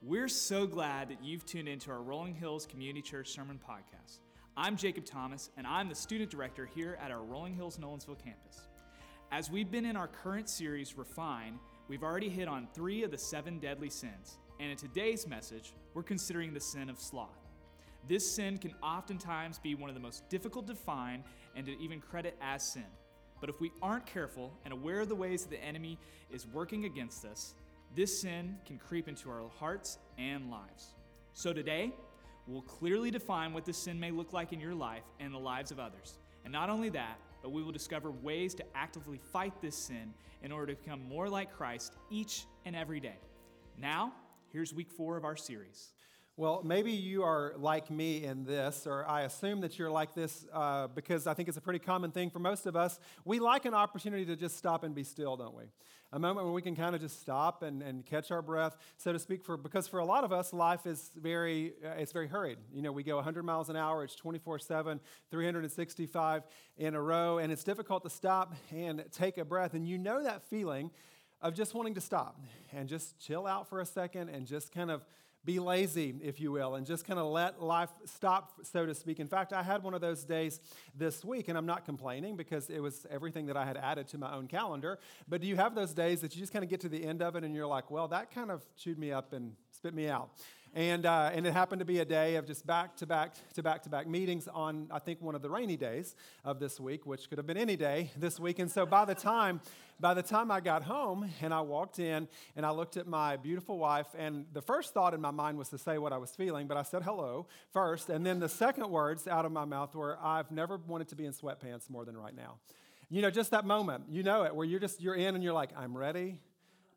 We're so glad that you've tuned into our Rolling Hills Community Church Sermon Podcast. I'm Jacob Thomas, and I'm the student director here at our Rolling Hills Nolensville campus. As we've been in our current series, Refine, we've already hit on three of the seven deadly sins, and in today's message, we're considering the sin of sloth. This sin can oftentimes be one of the most difficult to find and to even credit as sin. But if we aren't careful and aware of the ways that the enemy is working against us, this sin can creep into our hearts and lives. So today, we'll clearly define what this sin may look like in your life and the lives of others. And not only that, but we will discover ways to actively fight this sin in order to become more like Christ each and every day. Now, here's week four of our series. Well, maybe you are like me in this, or I assume that you're like this uh, because I think it's a pretty common thing for most of us. We like an opportunity to just stop and be still, don't we? A moment when we can kind of just stop and, and catch our breath, so to speak. For because for a lot of us, life is very uh, it's very hurried. You know, we go 100 miles an hour. It's 24/7, 365 in a row, and it's difficult to stop and take a breath. And you know that feeling of just wanting to stop and just chill out for a second and just kind of be lazy, if you will, and just kind of let life stop, so to speak. In fact, I had one of those days this week, and I'm not complaining because it was everything that I had added to my own calendar. But do you have those days that you just kind of get to the end of it and you're like, well, that kind of chewed me up and spit me out? And, uh, and it happened to be a day of just back to back to back to back meetings on, I think, one of the rainy days of this week, which could have been any day this week. And so by the time, by the time I got home and I walked in and I looked at my beautiful wife, and the first thought in my mind was to say what I was feeling, but I said hello first. And then the second words out of my mouth were, I've never wanted to be in sweatpants more than right now. You know, just that moment, you know it, where you're just, you're in and you're like, I'm ready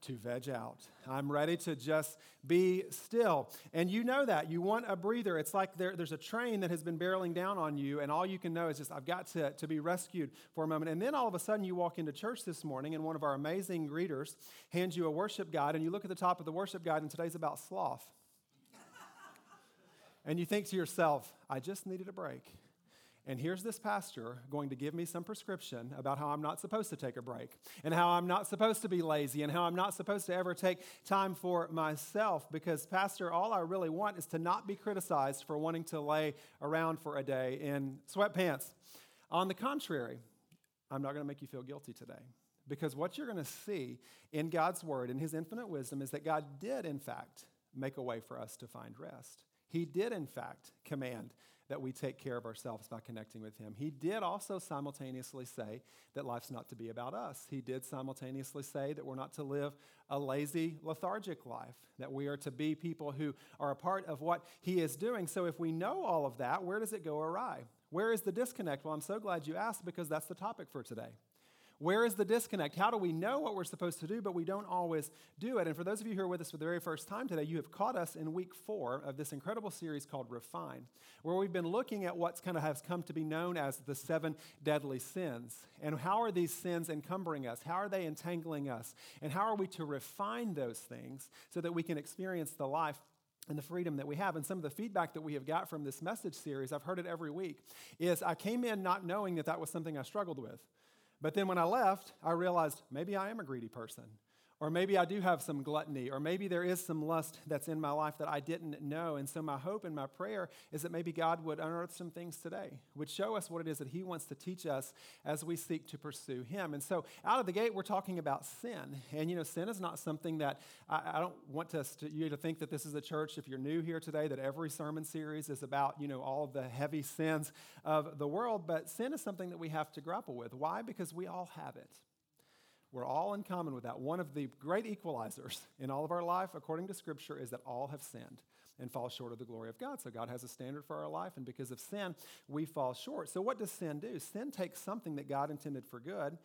to veg out. I'm ready to just be still. And you know that. You want a breather. It's like there, there's a train that has been barreling down on you, and all you can know is just, I've got to, to be rescued for a moment. And then all of a sudden, you walk into church this morning, and one of our amazing greeters hands you a worship guide, and you look at the top of the worship guide, and today's about sloth. and you think to yourself, I just needed a break. And here's this pastor going to give me some prescription about how I'm not supposed to take a break and how I'm not supposed to be lazy and how I'm not supposed to ever take time for myself. Because, Pastor, all I really want is to not be criticized for wanting to lay around for a day in sweatpants. On the contrary, I'm not going to make you feel guilty today. Because what you're going to see in God's word, in his infinite wisdom, is that God did, in fact, make a way for us to find rest. He did, in fact, command that we take care of ourselves by connecting with Him. He did also simultaneously say that life's not to be about us. He did simultaneously say that we're not to live a lazy, lethargic life, that we are to be people who are a part of what He is doing. So if we know all of that, where does it go awry? Where is the disconnect? Well, I'm so glad you asked because that's the topic for today. Where is the disconnect? How do we know what we're supposed to do, but we don't always do it? And for those of you who are with us for the very first time today, you have caught us in week four of this incredible series called Refine, where we've been looking at what's kind of has come to be known as the seven deadly sins. And how are these sins encumbering us? How are they entangling us? And how are we to refine those things so that we can experience the life and the freedom that we have. And some of the feedback that we have got from this message series, I've heard it every week, is I came in not knowing that that was something I struggled with. But then when I left, I realized maybe I am a greedy person. Or maybe I do have some gluttony, or maybe there is some lust that's in my life that I didn't know. And so, my hope and my prayer is that maybe God would unearth some things today, would show us what it is that He wants to teach us as we seek to pursue Him. And so, out of the gate, we're talking about sin. And, you know, sin is not something that I, I don't want to, you to think that this is a church, if you're new here today, that every sermon series is about, you know, all of the heavy sins of the world. But sin is something that we have to grapple with. Why? Because we all have it. We're all in common with that. One of the great equalizers in all of our life, according to Scripture, is that all have sinned and fall short of the glory of God. So God has a standard for our life, and because of sin, we fall short. So what does sin do? Sin takes something that God intended for good,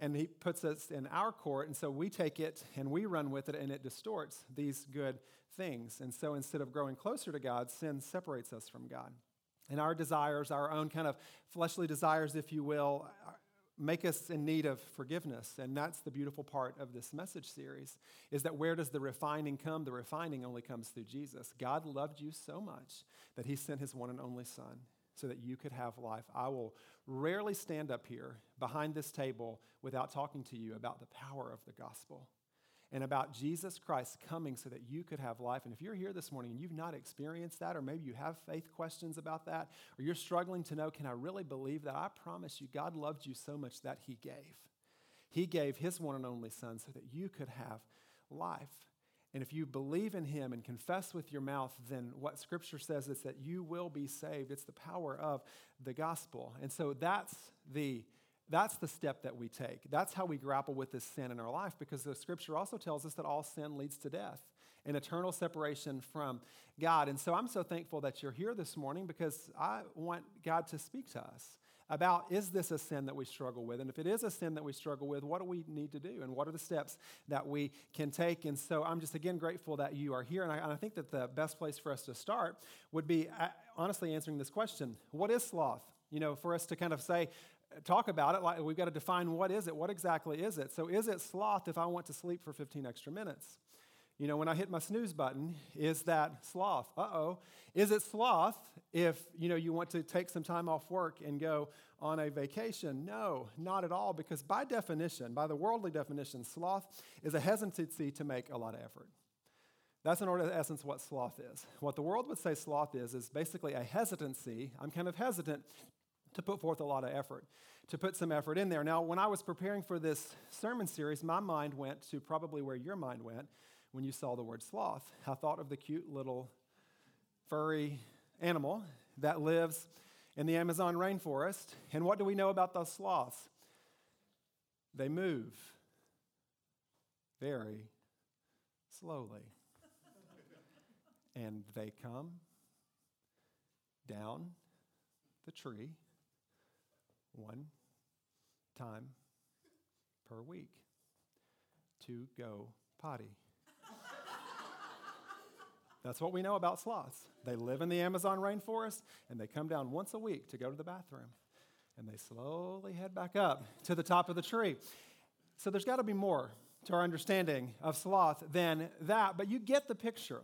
and He puts us in our court, and so we take it and we run with it, and it distorts these good things. And so instead of growing closer to God, sin separates us from God. And our desires, our own kind of fleshly desires, if you will, make us in need of forgiveness. And that's the beautiful part of this message series is that where does the refining come? The refining only comes through jesus. God loved you so much that he sent his one and only son so that you could have life. I will rarely stand up here behind this table without talking to you about the power of the gospel and about Jesus Christ coming so that you could have life. And if you're here this morning and you've not experienced that, or maybe you have faith questions about that, or you're struggling to know, can I really believe that? I promise you, God loved you so much that He gave. He gave His one and only Son so that you could have life. And if you believe in him and confess with your mouth, then what scripture says is that you will be saved. It's the power of the gospel. And so that's the that's the step that we take. That's how we grapple with this sin in our life because the scripture also tells us that all sin leads to death and eternal separation from God. And so I'm so thankful that you're here this morning because I want God to speak to us about is this a sin that we struggle with? And if it is a sin that we struggle with, what do we need to do? And what are the steps that we can take? And so I'm just again grateful that you are here. And I, and I think that the best place for us to start would be uh, honestly answering this question What is sloth? You know, for us to kind of say, talk about it, like we've got to define what is it? What exactly is it? So is it sloth if I want to sleep for 15 extra minutes? You know, when I hit my snooze button, is that sloth? Uh oh. Is it sloth if, you know, you want to take some time off work and go on a vacation? No, not at all, because by definition, by the worldly definition, sloth is a hesitancy to make a lot of effort. That's in order, essence, what sloth is. What the world would say sloth is, is basically a hesitancy. I'm kind of hesitant to put forth a lot of effort, to put some effort in there. Now, when I was preparing for this sermon series, my mind went to probably where your mind went, when you saw the word sloth. I thought of the cute little furry animal that lives in the Amazon rainforest. And what do we know about those sloths? They move very slowly. and they come down the tree one time per week to go potty. That's what we know about sloths. They live in the Amazon rainforest and they come down once a week to go to the bathroom. And they slowly head back up to the top of the tree. So there's got to be more to our understanding of sloth than that, but you get the picture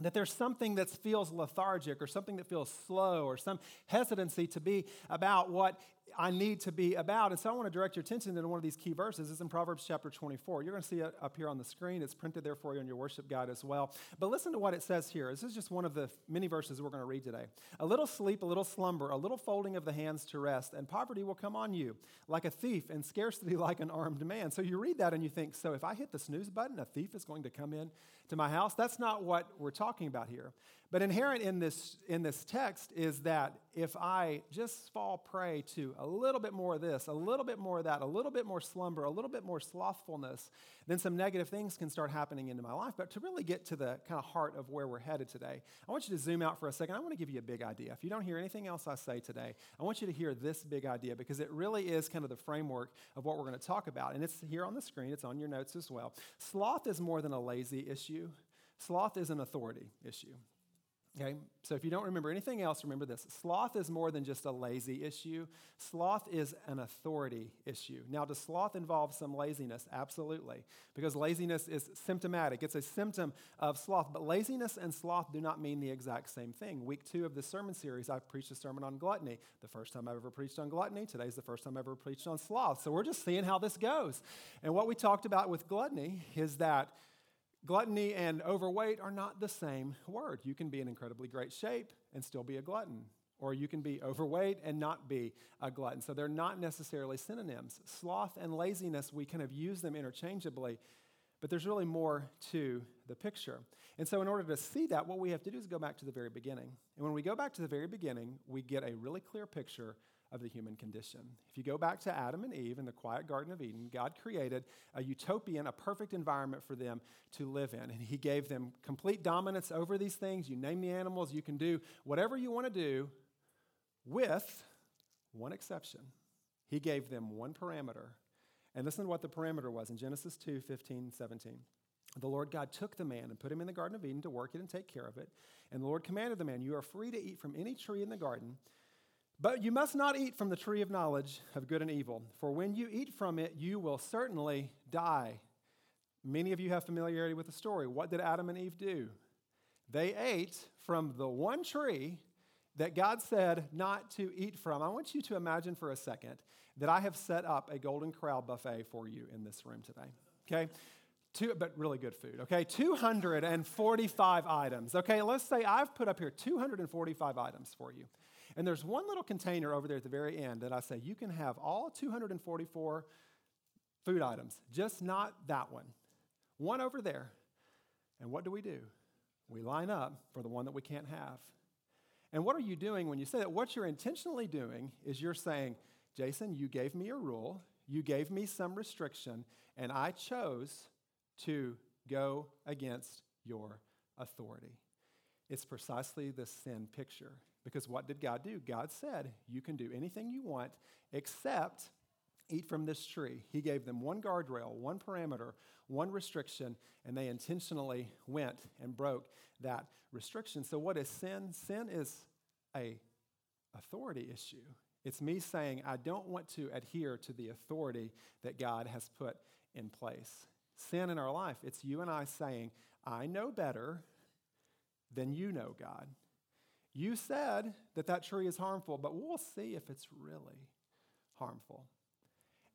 that there's something that feels lethargic or something that feels slow or some hesitancy to be about what I need to be about. And so I want to direct your attention to one of these key verses. It's in Proverbs chapter 24. You're going to see it up here on the screen. It's printed there for you in your worship guide as well. But listen to what it says here. This is just one of the many verses we're going to read today. A little sleep, a little slumber, a little folding of the hands to rest, and poverty will come on you like a thief, and scarcity like an armed man. So you read that and you think, so if I hit the snooze button, a thief is going to come in to my house? That's not what we're talking about here. But inherent in this, in this text is that if I just fall prey to a little bit more of this, a little bit more of that, a little bit more slumber, a little bit more slothfulness, then some negative things can start happening into my life. But to really get to the kind of heart of where we're headed today, I want you to zoom out for a second. I want to give you a big idea. If you don't hear anything else I say today, I want you to hear this big idea because it really is kind of the framework of what we're going to talk about. And it's here on the screen, it's on your notes as well. Sloth is more than a lazy issue. Sloth is an authority issue. Okay, so if you don't remember anything else, remember this. Sloth is more than just a lazy issue. Sloth is an authority issue. Now, does sloth involve some laziness? Absolutely, because laziness is symptomatic. It's a symptom of sloth, but laziness and sloth do not mean the exact same thing. Week two of this sermon series, I've preached a sermon on gluttony. The first time I've ever preached on gluttony. Today's the first time I've ever preached on sloth. So we're just seeing how this goes. And what we talked about with gluttony is that Gluttony and overweight are not the same word. You can be in incredibly great shape and still be a glutton, or you can be overweight and not be a glutton. So they're not necessarily synonyms. Sloth and laziness, we kind of use them interchangeably, but there's really more to the picture. And so, in order to see that, what we have to do is go back to the very beginning. And when we go back to the very beginning, we get a really clear picture of the human condition. If you go back to Adam and Eve in the quiet Garden of Eden, God created a utopian, a perfect environment for them to live in. And He gave them complete dominance over these things. You name the animals, you can do whatever you want to do, with one exception. He gave them one parameter. And listen to what the parameter was in Genesis 2 15, 17. The Lord God took the man and put him in the Garden of Eden to work it and take care of it. And the Lord commanded the man, You are free to eat from any tree in the garden but you must not eat from the tree of knowledge of good and evil, for when you eat from it, you will certainly die. Many of you have familiarity with the story. What did Adam and Eve do? They ate from the one tree that God said not to eat from. I want you to imagine for a second that I have set up a Golden Corral buffet for you in this room today. Okay? Two, but really good food, okay? 245 items. Okay, let's say I've put up here 245 items for you. And there's one little container over there at the very end that I say you can have all 244 food items, just not that one. One over there. And what do we do? We line up for the one that we can't have. And what are you doing when you say that? What you're intentionally doing is you're saying, Jason, you gave me a rule, you gave me some restriction, and I chose to go against your authority. It's precisely the sin picture. Because what did God do? God said, You can do anything you want except eat from this tree. He gave them one guardrail, one parameter, one restriction, and they intentionally went and broke that restriction. So, what is sin? Sin is a authority issue. It's me saying, I don't want to adhere to the authority that God has put in place. Sin in our life, it's you and I saying, I know better than you know, God. You said that that tree is harmful, but we'll see if it's really harmful.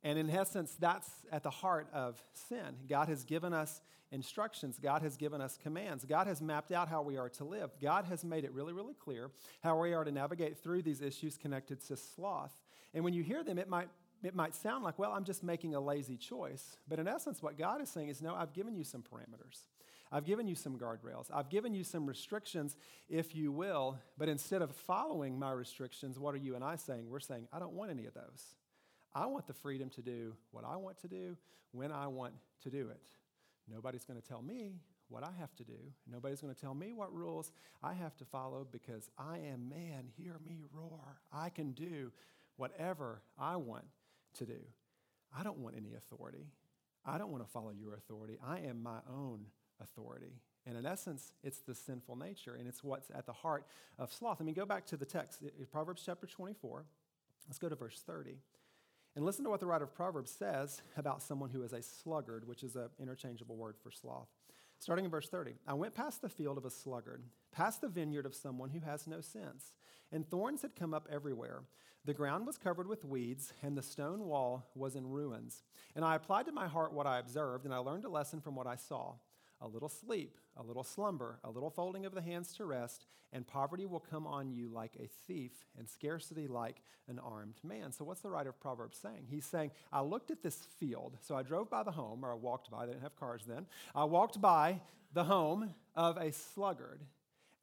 And in essence, that's at the heart of sin. God has given us instructions, God has given us commands, God has mapped out how we are to live. God has made it really, really clear how we are to navigate through these issues connected to sloth. And when you hear them, it might it might sound like, well, I'm just making a lazy choice. But in essence, what God is saying is, no, I've given you some parameters. I've given you some guardrails. I've given you some restrictions, if you will. But instead of following my restrictions, what are you and I saying? We're saying, I don't want any of those. I want the freedom to do what I want to do when I want to do it. Nobody's going to tell me what I have to do. Nobody's going to tell me what rules I have to follow because I am man. Hear me roar. I can do whatever I want to do. I don't want any authority. I don't want to follow your authority. I am my own authority. And in essence, it's the sinful nature, and it's what's at the heart of sloth. I mean, go back to the text, Proverbs chapter 24. Let's go to verse 30. And listen to what the writer of Proverbs says about someone who is a sluggard, which is an interchangeable word for sloth. Starting in verse 30 I went past the field of a sluggard, past the vineyard of someone who has no sense, and thorns had come up everywhere. The ground was covered with weeds, and the stone wall was in ruins. And I applied to my heart what I observed, and I learned a lesson from what I saw a little sleep, a little slumber, a little folding of the hands to rest, and poverty will come on you like a thief, and scarcity like an armed man. So, what's the writer of Proverbs saying? He's saying, I looked at this field. So, I drove by the home, or I walked by, they didn't have cars then. I walked by the home of a sluggard.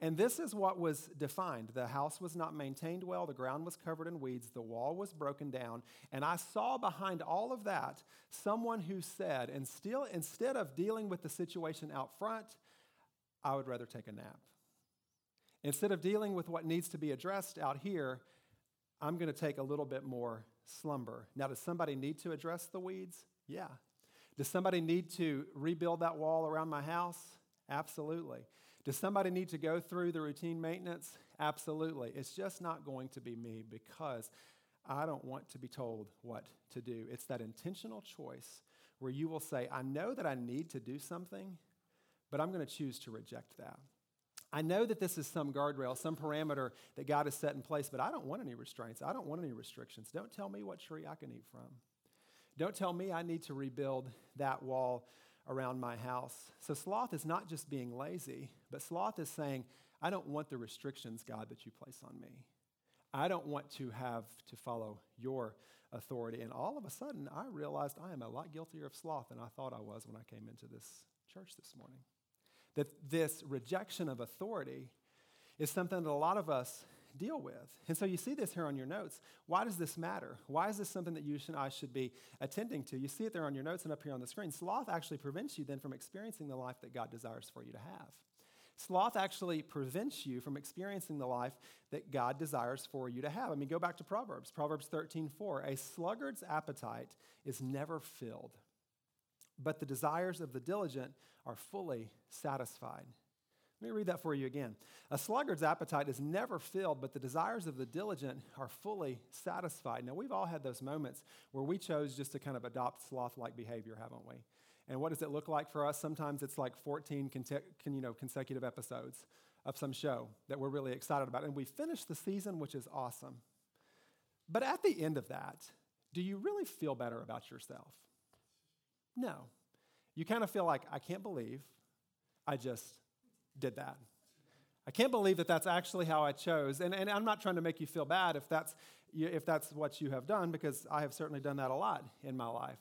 And this is what was defined. The house was not maintained well, the ground was covered in weeds, the wall was broken down. And I saw behind all of that someone who said, and still, instead of dealing with the situation out front, I would rather take a nap. Instead of dealing with what needs to be addressed out here, I'm going to take a little bit more slumber. Now, does somebody need to address the weeds? Yeah. Does somebody need to rebuild that wall around my house? Absolutely. Does somebody need to go through the routine maintenance? Absolutely. It's just not going to be me because I don't want to be told what to do. It's that intentional choice where you will say, I know that I need to do something, but I'm going to choose to reject that. I know that this is some guardrail, some parameter that God has set in place, but I don't want any restraints. I don't want any restrictions. Don't tell me what tree I can eat from. Don't tell me I need to rebuild that wall around my house. So, sloth is not just being lazy, but sloth is saying, I don't want the restrictions, God, that you place on me. I don't want to have to follow your authority. And all of a sudden, I realized I am a lot guiltier of sloth than I thought I was when I came into this church this morning. That this rejection of authority is something that a lot of us deal with. And so you see this here on your notes. Why does this matter? Why is this something that you and I should be attending to? You see it there on your notes and up here on the screen. Sloth actually prevents you then from experiencing the life that God desires for you to have. Sloth actually prevents you from experiencing the life that God desires for you to have. I mean, go back to Proverbs, Proverbs 13, 4. A sluggard's appetite is never filled, but the desires of the diligent are fully satisfied. Let me read that for you again. A sluggard's appetite is never filled, but the desires of the diligent are fully satisfied. Now, we've all had those moments where we chose just to kind of adopt sloth like behavior, haven't we? And what does it look like for us? Sometimes it's like 14 you know, consecutive episodes of some show that we're really excited about. And we finish the season, which is awesome. But at the end of that, do you really feel better about yourself? No. you kind of feel like, I can't believe I just did that. I can't believe that that's actually how I chose. And, and I'm not trying to make you feel bad if that's, if that's what you have done, because I have certainly done that a lot in my life.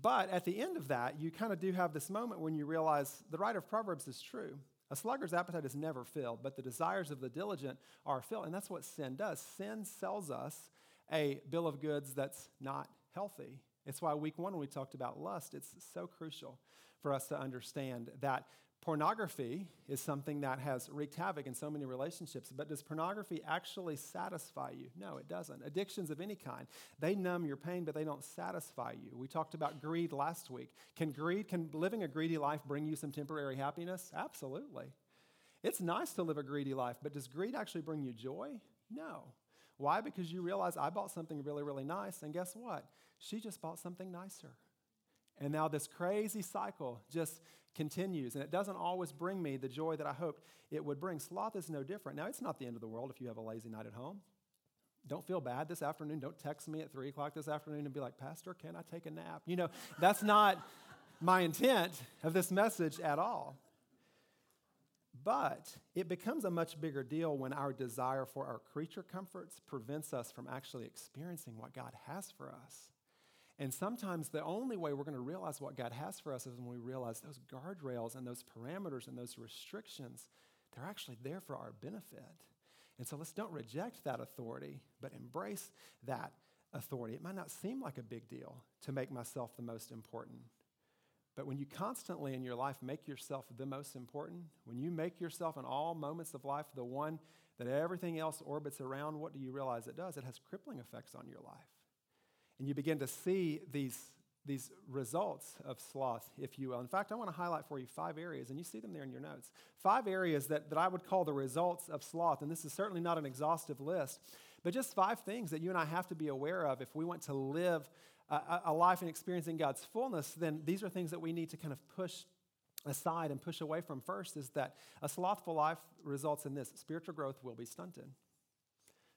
But at the end of that, you kind of do have this moment when you realize the writer of Proverbs is true. A sluggard's appetite is never filled, but the desires of the diligent are filled. And that's what sin does. Sin sells us a bill of goods that's not healthy. It's why week one, when we talked about lust, it's so crucial for us to understand that Pornography is something that has wreaked havoc in so many relationships, but does pornography actually satisfy you? No, it doesn't. Addictions of any kind, they numb your pain, but they don't satisfy you. We talked about greed last week. Can greed, can living a greedy life bring you some temporary happiness? Absolutely. It's nice to live a greedy life, but does greed actually bring you joy? No. Why? Because you realize I bought something really, really nice, and guess what? She just bought something nicer. And now this crazy cycle just continues, and it doesn't always bring me the joy that I hoped it would bring. Sloth is no different. Now, it's not the end of the world if you have a lazy night at home. Don't feel bad this afternoon. Don't text me at 3 o'clock this afternoon and be like, Pastor, can I take a nap? You know, that's not my intent of this message at all. But it becomes a much bigger deal when our desire for our creature comforts prevents us from actually experiencing what God has for us. And sometimes the only way we're going to realize what God has for us is when we realize those guardrails and those parameters and those restrictions, they're actually there for our benefit. And so let's don't reject that authority, but embrace that authority. It might not seem like a big deal to make myself the most important. But when you constantly in your life make yourself the most important, when you make yourself in all moments of life the one that everything else orbits around, what do you realize it does? It has crippling effects on your life. And you begin to see these, these results of sloth, if you will. In fact, I want to highlight for you five areas, and you see them there in your notes. Five areas that, that I would call the results of sloth. And this is certainly not an exhaustive list, but just five things that you and I have to be aware of if we want to live a, a life and experiencing God's fullness, then these are things that we need to kind of push aside and push away from first is that a slothful life results in this spiritual growth will be stunted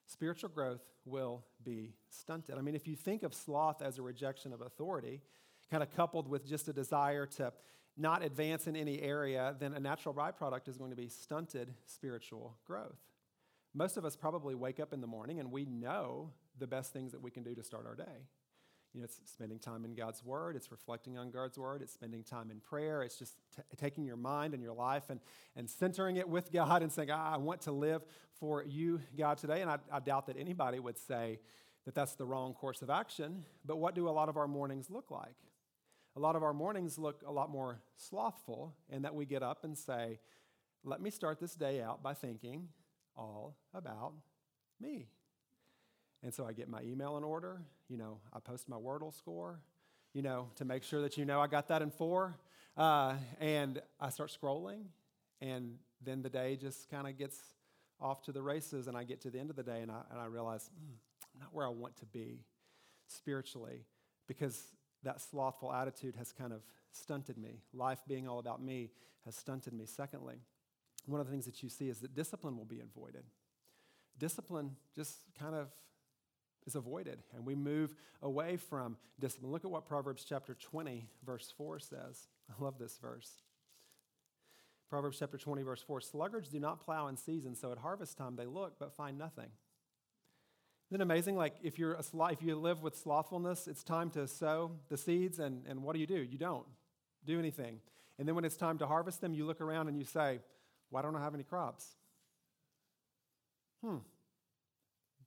spiritual growth will be stunted. I mean, if you think of sloth as a rejection of authority, kind of coupled with just a desire to not advance in any area, then a natural byproduct is going to be stunted spiritual growth. Most of us probably wake up in the morning and we know the best things that we can do to start our day. You know, it's spending time in God's Word, it's reflecting on God's Word, it's spending time in prayer, it's just t- taking your mind and your life and, and centering it with God and saying, I want to live for you, God, today. And I, I doubt that anybody would say that that's the wrong course of action. But what do a lot of our mornings look like? A lot of our mornings look a lot more slothful in that we get up and say, Let me start this day out by thinking all about me. And so I get my email in order. You know, I post my Wordle score, you know, to make sure that you know I got that in four. Uh, and I start scrolling, and then the day just kind of gets off to the races, and I get to the end of the day, and I, and I realize mm, I'm not where I want to be spiritually because that slothful attitude has kind of stunted me. Life being all about me has stunted me. Secondly, one of the things that you see is that discipline will be avoided. Discipline just kind of is avoided, and we move away from discipline. Look at what Proverbs chapter 20, verse 4 says. I love this verse. Proverbs chapter 20, verse 4 Sluggards do not plow in season, so at harvest time they look but find nothing. Isn't it amazing? Like if you're a if you live with slothfulness, it's time to sow the seeds, and, and what do you do? You don't do anything. And then when it's time to harvest them, you look around and you say, Why don't I have any crops? Hmm,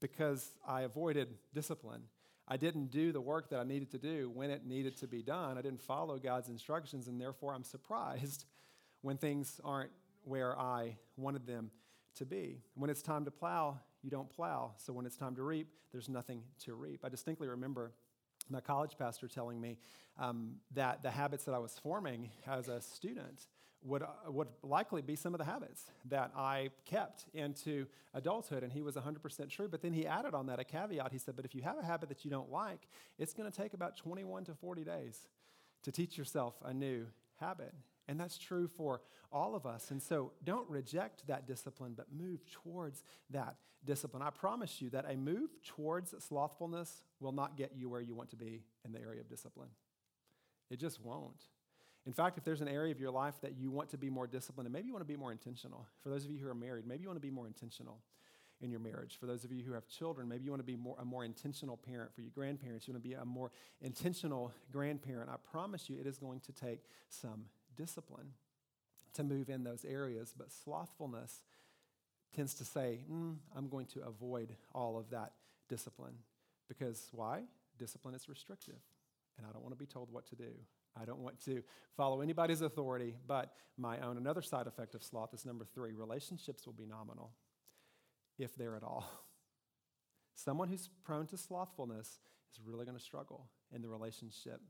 because I avoided discipline. I didn't do the work that I needed to do when it needed to be done. I didn't follow God's instructions, and therefore I'm surprised when things aren't where I wanted them to be. When it's time to plow, you don't plow. So when it's time to reap, there's nothing to reap. I distinctly remember my college pastor telling me um, that the habits that I was forming as a student would, uh, would likely be some of the habits that I kept into adulthood. And he was 100% true. But then he added on that a caveat. He said, But if you have a habit that you don't like, it's going to take about 21 to 40 days to teach yourself a new habit. And that's true for all of us. And so don't reject that discipline, but move towards that discipline. I promise you that a move towards slothfulness will not get you where you want to be in the area of discipline. It just won't. In fact, if there's an area of your life that you want to be more disciplined, and maybe you want to be more intentional, for those of you who are married, maybe you want to be more intentional in your marriage. For those of you who have children, maybe you want to be more, a more intentional parent. For you grandparents, you want to be a more intentional grandparent. I promise you, it is going to take some discipline to move in those areas, but slothfulness tends to say, mm, I'm going to avoid all of that discipline. Because why? Discipline is restrictive, and I don't want to be told what to do. I don't want to follow anybody's authority but my own. Another side effect of sloth is number three relationships will be nominal, if they're at all. Someone who's prone to slothfulness is really going to struggle in the relationship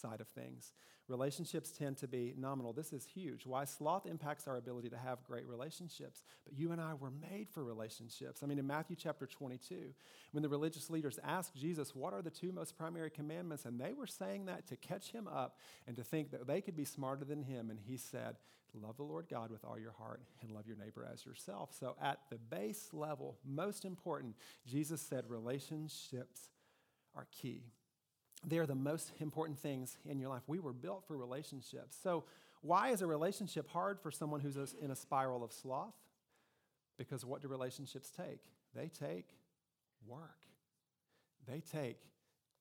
side of things. Relationships tend to be nominal. This is huge. Why sloth impacts our ability to have great relationships. But you and I were made for relationships. I mean, in Matthew chapter 22, when the religious leaders asked Jesus, What are the two most primary commandments? And they were saying that to catch him up and to think that they could be smarter than him. And he said, Love the Lord God with all your heart and love your neighbor as yourself. So, at the base level, most important, Jesus said relationships are key. They are the most important things in your life. We were built for relationships. So, why is a relationship hard for someone who's in a spiral of sloth? Because what do relationships take? They take work, they take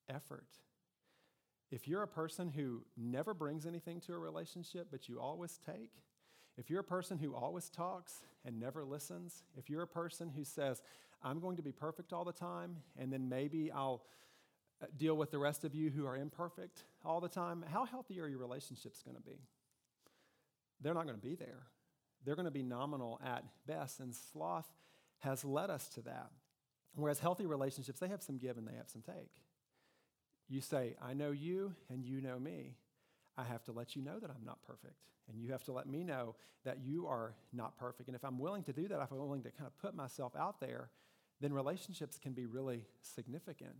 effort. If you're a person who never brings anything to a relationship, but you always take, if you're a person who always talks and never listens, if you're a person who says, I'm going to be perfect all the time, and then maybe I'll deal with the rest of you who are imperfect all the time, how healthy are your relationships going to be? They're not going to be there. They're going to be nominal at best, and sloth has led us to that. Whereas healthy relationships, they have some give and they have some take. You say, I know you and you know me. I have to let you know that I'm not perfect. And you have to let me know that you are not perfect. And if I'm willing to do that, if I'm willing to kind of put myself out there, then relationships can be really significant.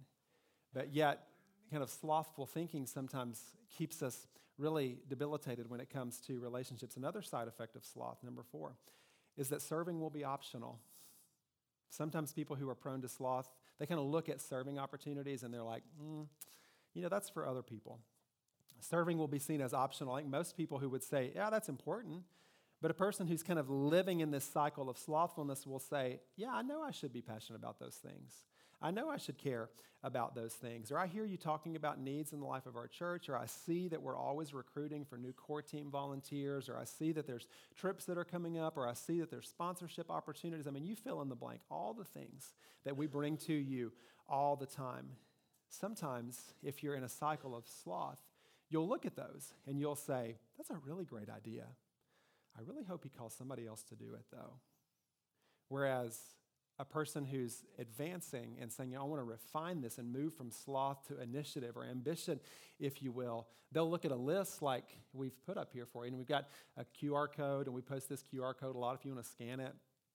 But yet, kind of slothful thinking sometimes keeps us really debilitated when it comes to relationships. Another side effect of sloth, number four, is that serving will be optional. Sometimes people who are prone to sloth, they kind of look at serving opportunities and they're like, mm, you know, that's for other people. Serving will be seen as optional. I think most people who would say, yeah, that's important. But a person who's kind of living in this cycle of slothfulness will say, yeah, I know I should be passionate about those things. I know I should care about those things. Or I hear you talking about needs in the life of our church, or I see that we're always recruiting for new core team volunteers, or I see that there's trips that are coming up, or I see that there's sponsorship opportunities. I mean, you fill in the blank, all the things that we bring to you all the time. Sometimes, if you're in a cycle of sloth, you'll look at those and you'll say, That's a really great idea. I really hope he calls somebody else to do it, though. Whereas a person who's advancing and saying, I want to refine this and move from sloth to initiative or ambition, if you will, they'll look at a list like we've put up here for you. And we've got a QR code, and we post this QR code a lot if you want to scan it.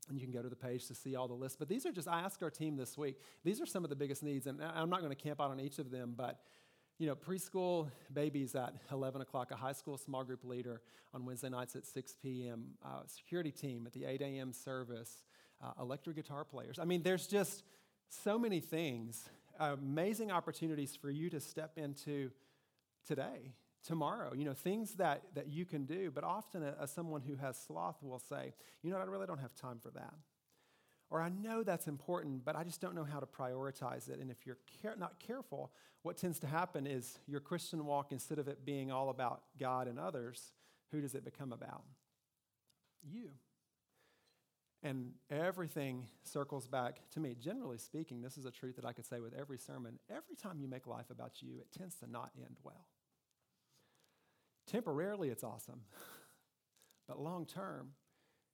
And you can go to the page to see all the lists. But these are just, I asked our team this week, these are some of the biggest needs. And I'm not going to camp out on each of them, but you know, preschool babies at 11 o'clock, a high school small group leader on Wednesday nights at 6 p.m., uh, security team at the 8 a.m. service, uh, electric guitar players. I mean, there's just so many things, amazing opportunities for you to step into today, tomorrow. You know, things that, that you can do. But often, as someone who has sloth will say, you know, I really don't have time for that. Or I know that's important, but I just don't know how to prioritize it. And if you're care- not careful, what tends to happen is your Christian walk, instead of it being all about God and others, who does it become about? You. And everything circles back to me. Generally speaking, this is a truth that I could say with every sermon. Every time you make life about you, it tends to not end well. Temporarily, it's awesome, but long term,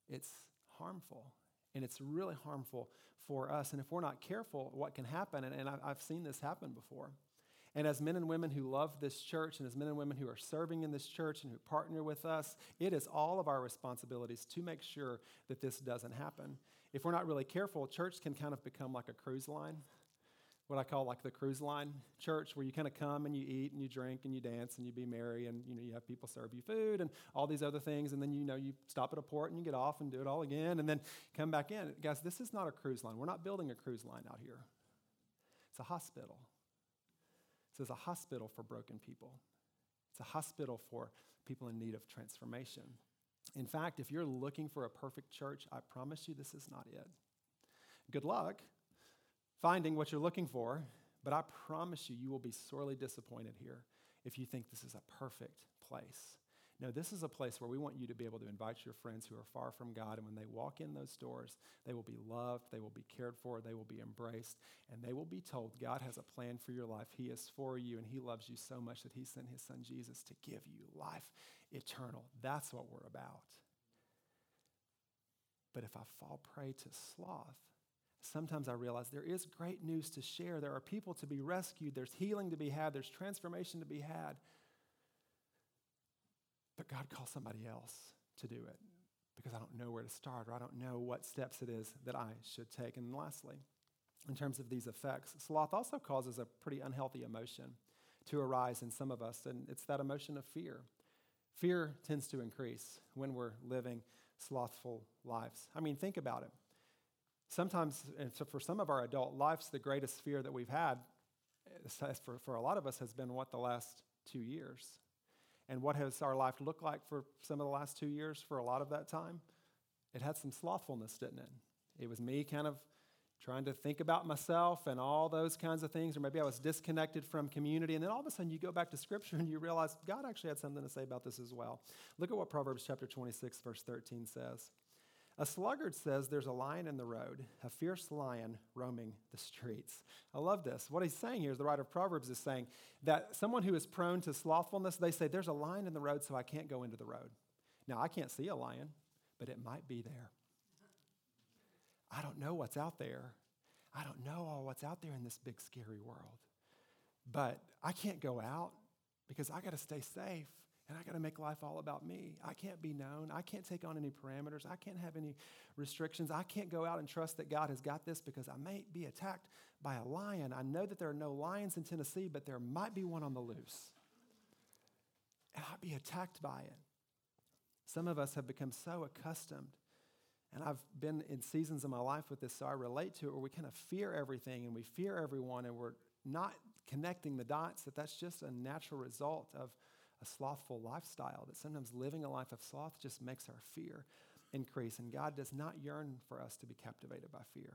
it's harmful. And it's really harmful for us. And if we're not careful, what can happen, and, and I've seen this happen before, and as men and women who love this church, and as men and women who are serving in this church and who partner with us, it is all of our responsibilities to make sure that this doesn't happen. If we're not really careful, church can kind of become like a cruise line, what I call like the cruise line church, where you kind of come and you eat and you drink and you dance and you be merry and you know you have people serve you food and all these other things, and then you know you stop at a port and you get off and do it all again and then come back in. Guys, this is not a cruise line. We're not building a cruise line out here. It's a hospital. It's a hospital for broken people. It's a hospital for people in need of transformation. In fact, if you're looking for a perfect church, I promise you this is not it. Good luck finding what you're looking for, but I promise you, you will be sorely disappointed here if you think this is a perfect place. No, this is a place where we want you to be able to invite your friends who are far from God, and when they walk in those doors, they will be loved, they will be cared for, they will be embraced, and they will be told God has a plan for your life. He is for you, and He loves you so much that He sent His Son Jesus to give you life eternal. That's what we're about. But if I fall prey to sloth, sometimes I realize there is great news to share. There are people to be rescued, there's healing to be had, there's transformation to be had. But God calls somebody else to do it because I don't know where to start or I don't know what steps it is that I should take. And lastly, in terms of these effects, sloth also causes a pretty unhealthy emotion to arise in some of us, and it's that emotion of fear. Fear tends to increase when we're living slothful lives. I mean, think about it. Sometimes, and so for some of our adult lives, the greatest fear that we've had, for, for a lot of us, has been what the last two years. And what has our life looked like for some of the last two years for a lot of that time? It had some slothfulness, didn't it? It was me kind of trying to think about myself and all those kinds of things, or maybe I was disconnected from community. And then all of a sudden you go back to Scripture and you realize God actually had something to say about this as well. Look at what Proverbs chapter 26, verse 13 says. A sluggard says there's a lion in the road, a fierce lion roaming the streets. I love this. What he's saying here is the writer of Proverbs is saying that someone who is prone to slothfulness, they say, There's a lion in the road, so I can't go into the road. Now, I can't see a lion, but it might be there. I don't know what's out there. I don't know all what's out there in this big, scary world. But I can't go out because I got to stay safe and I got to make life all about me. I can't be known. I can't take on any parameters. I can't have any restrictions. I can't go out and trust that God has got this because I may be attacked by a lion. I know that there are no lions in Tennessee, but there might be one on the loose. And I'd be attacked by it. Some of us have become so accustomed and I've been in seasons of my life with this, so I relate to it where we kind of fear everything and we fear everyone, and we're not connecting the dots that that's just a natural result of a slothful lifestyle, that sometimes living a life of sloth just makes our fear increase. And God does not yearn for us to be captivated by fear,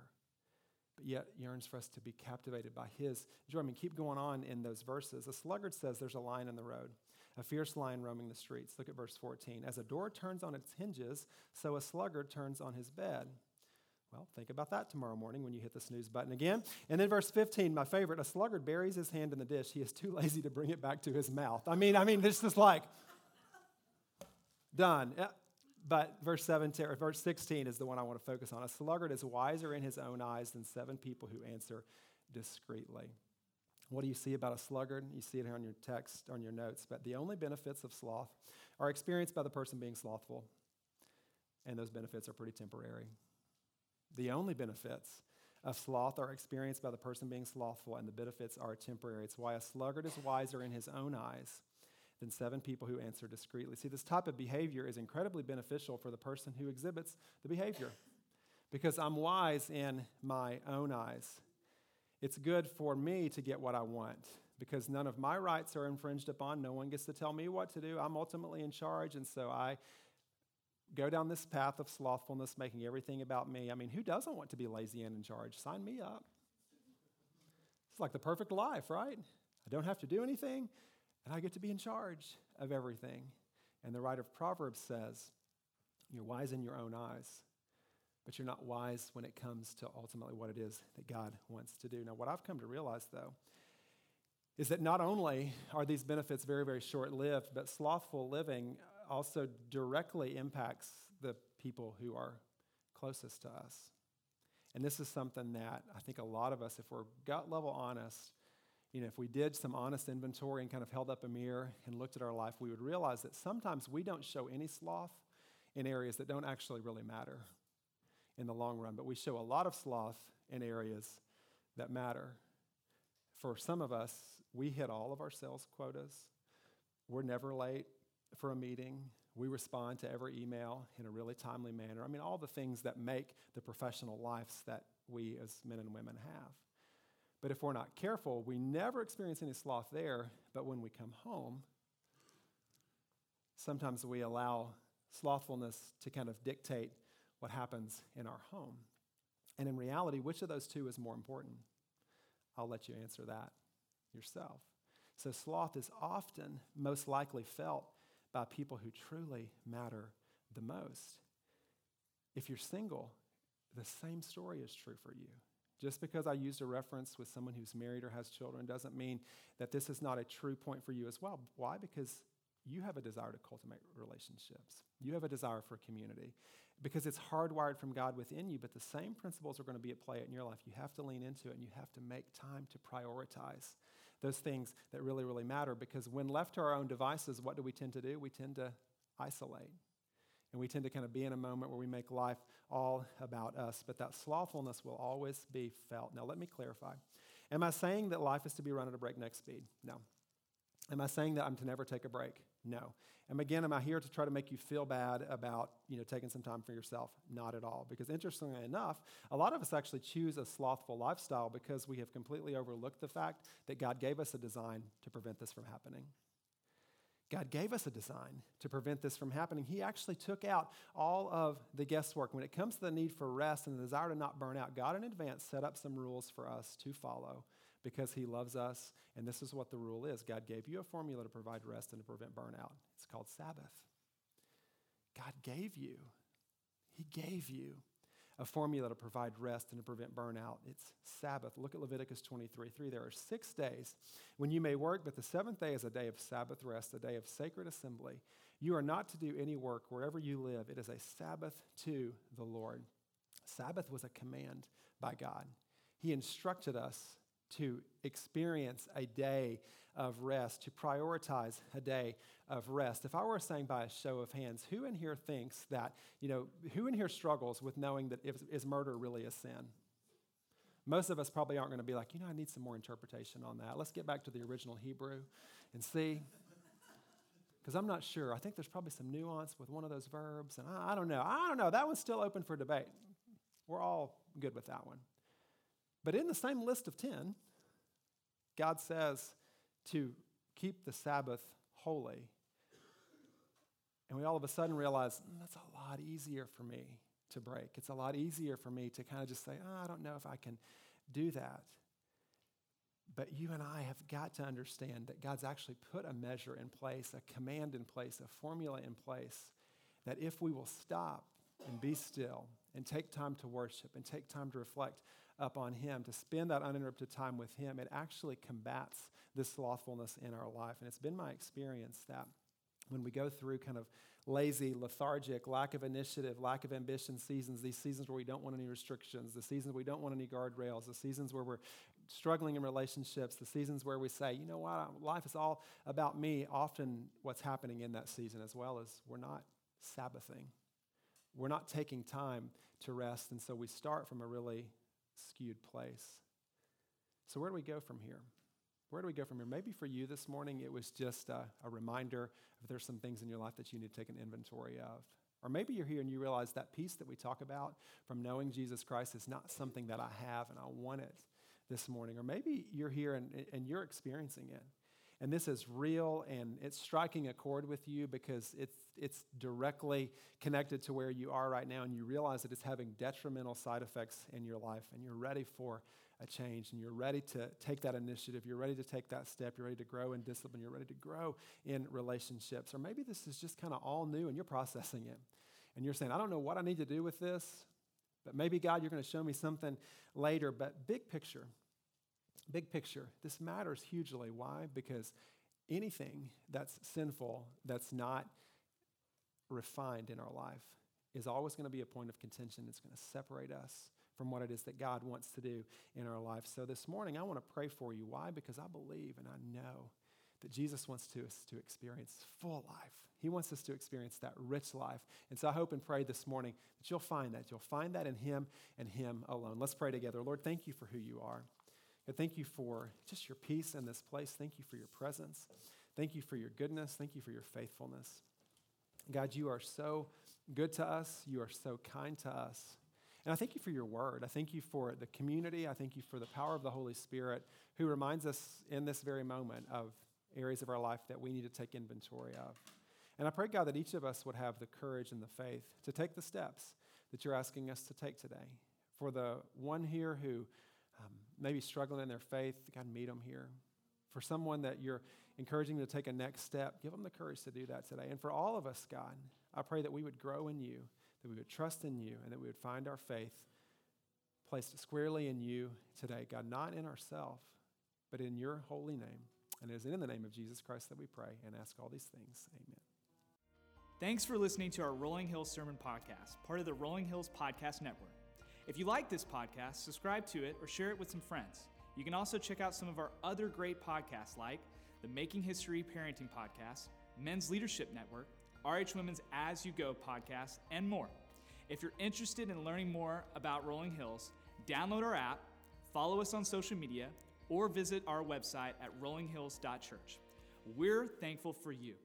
but yet yearns for us to be captivated by His joy. I mean, keep going on in those verses. A sluggard says there's a lion in the road a fierce lion roaming the streets. Look at verse 14. As a door turns on its hinges, so a sluggard turns on his bed. Well, think about that tomorrow morning when you hit the snooze button again. And then verse 15, my favorite, a sluggard buries his hand in the dish. He is too lazy to bring it back to his mouth. I mean, I mean, this is like done. But verse 17 or verse 16 is the one I want to focus on. A sluggard is wiser in his own eyes than seven people who answer discreetly. What do you see about a sluggard? You see it here on your text, on your notes. But the only benefits of sloth are experienced by the person being slothful, and those benefits are pretty temporary. The only benefits of sloth are experienced by the person being slothful, and the benefits are temporary. It's why a sluggard is wiser in his own eyes than seven people who answer discreetly. See, this type of behavior is incredibly beneficial for the person who exhibits the behavior because I'm wise in my own eyes. It's good for me to get what I want because none of my rights are infringed upon. No one gets to tell me what to do. I'm ultimately in charge. And so I go down this path of slothfulness, making everything about me. I mean, who doesn't want to be lazy and in charge? Sign me up. It's like the perfect life, right? I don't have to do anything, and I get to be in charge of everything. And the writer of Proverbs says, You're wise in your own eyes but you're not wise when it comes to ultimately what it is that God wants to do. Now, what I've come to realize, though, is that not only are these benefits very, very short lived, but slothful living also directly impacts the people who are closest to us. And this is something that I think a lot of us, if we're gut level honest, you know, if we did some honest inventory and kind of held up a mirror and looked at our life, we would realize that sometimes we don't show any sloth in areas that don't actually really matter in the long run, but we show a lot of sloth in areas that matter. For some of us, we hit all of our sales quotas. We're never late for a meeting. We respond to every email in a really timely manner. I mean, all the things that make the professional lives that we as men and women have. But if we're not careful, we never experience any sloth there. But when we come home, sometimes we allow slothfulness to kind of dictate what happens in our home. And in reality, which of those two is more important? I'll let you answer that yourself. So, sloth is often most likely felt by people who truly matter the most. If you're single, the same story is true for you. Just because I used a reference with someone who's married or has children doesn't mean that this is not a true point for you as well. Why? Because you have a desire to cultivate relationships. You have a desire for community because it's hardwired from God within you, but the same principles are going to be at play in your life. You have to lean into it and you have to make time to prioritize those things that really, really matter because when left to our own devices, what do we tend to do? We tend to isolate. And we tend to kind of be in a moment where we make life all about us, but that slothfulness will always be felt. Now, let me clarify. Am I saying that life is to be run at a breakneck speed? No. Am I saying that I'm to never take a break? No. And again, am I here to try to make you feel bad about, you know, taking some time for yourself? Not at all. Because interestingly enough, a lot of us actually choose a slothful lifestyle because we have completely overlooked the fact that God gave us a design to prevent this from happening. God gave us a design to prevent this from happening. He actually took out all of the guesswork. When it comes to the need for rest and the desire to not burn out, God in advance set up some rules for us to follow because He loves us. And this is what the rule is God gave you a formula to provide rest and to prevent burnout. It's called Sabbath. God gave you, He gave you a formula to provide rest and to prevent burnout. It's Sabbath. Look at Leviticus 23 3. There are six days when you may work, but the seventh day is a day of Sabbath rest, a day of sacred assembly. You are not to do any work wherever you live. It is a Sabbath to the Lord. Sabbath was a command by God. He instructed us to experience a day of rest, to prioritize a day of rest. If I were saying by a show of hands, who in here thinks that, you know, who in here struggles with knowing that is, is murder really a sin? Most of us probably aren't going to be like, you know, I need some more interpretation on that. Let's get back to the original Hebrew and see. Because I'm not sure. I think there's probably some nuance with one of those verbs, and I, I don't know. I don't know. That one's still open for debate. We're all good with that one. But in the same list of 10, God says to keep the Sabbath holy. And we all of a sudden realize mm, that's a lot easier for me to break. It's a lot easier for me to kind of just say, oh, I don't know if I can do that. But you and I have got to understand that God's actually put a measure in place, a command in place, a formula in place, that if we will stop and be still and take time to worship and take time to reflect up on Him, to spend that uninterrupted time with Him, it actually combats this slothfulness in our life. And it's been my experience that when we go through kind of lazy, lethargic, lack of initiative, lack of ambition seasons, these seasons where we don't want any restrictions, the seasons we don't want any guardrails, the seasons where we're struggling in relationships, the seasons where we say, you know what, life is all about me, often what's happening in that season as well is we're not Sabbathing. We're not taking time to rest, and so we start from a really skewed place. So, where do we go from here? Where do we go from here? Maybe for you this morning, it was just a, a reminder if there's some things in your life that you need to take an inventory of. Or maybe you're here and you realize that peace that we talk about from knowing Jesus Christ is not something that I have and I want it this morning. Or maybe you're here and, and you're experiencing it. And this is real and it's striking a chord with you because it's, it's directly connected to where you are right now. And you realize that it's having detrimental side effects in your life. And you're ready for a change. And you're ready to take that initiative. You're ready to take that step. You're ready to grow in discipline. You're ready to grow in relationships. Or maybe this is just kind of all new and you're processing it. And you're saying, I don't know what I need to do with this. But maybe, God, you're going to show me something later. But big picture, Big picture, this matters hugely. Why? Because anything that's sinful, that's not refined in our life, is always going to be a point of contention. It's going to separate us from what it is that God wants to do in our life. So this morning, I want to pray for you. Why? Because I believe and I know that Jesus wants to, us to experience full life. He wants us to experience that rich life. And so I hope and pray this morning that you'll find that. You'll find that in Him and Him alone. Let's pray together. Lord, thank you for who you are. God, thank you for just your peace in this place. Thank you for your presence. Thank you for your goodness. Thank you for your faithfulness. God, you are so good to us. You are so kind to us. And I thank you for your word. I thank you for the community. I thank you for the power of the Holy Spirit who reminds us in this very moment of areas of our life that we need to take inventory of. And I pray, God, that each of us would have the courage and the faith to take the steps that you're asking us to take today. For the one here who um, may be struggling in their faith, God, meet them here. For someone that you're encouraging to take a next step, give them the courage to do that today. And for all of us, God, I pray that we would grow in you, that we would trust in you, and that we would find our faith placed squarely in you today, God, not in ourselves, but in your holy name. And it is in the name of Jesus Christ that we pray and ask all these things. Amen. Thanks for listening to our Rolling Hills Sermon Podcast, part of the Rolling Hills Podcast Network. If you like this podcast, subscribe to it or share it with some friends. You can also check out some of our other great podcasts like the Making History Parenting Podcast, Men's Leadership Network, RH Women's As You Go podcast, and more. If you're interested in learning more about Rolling Hills, download our app, follow us on social media, or visit our website at rollinghills.church. We're thankful for you.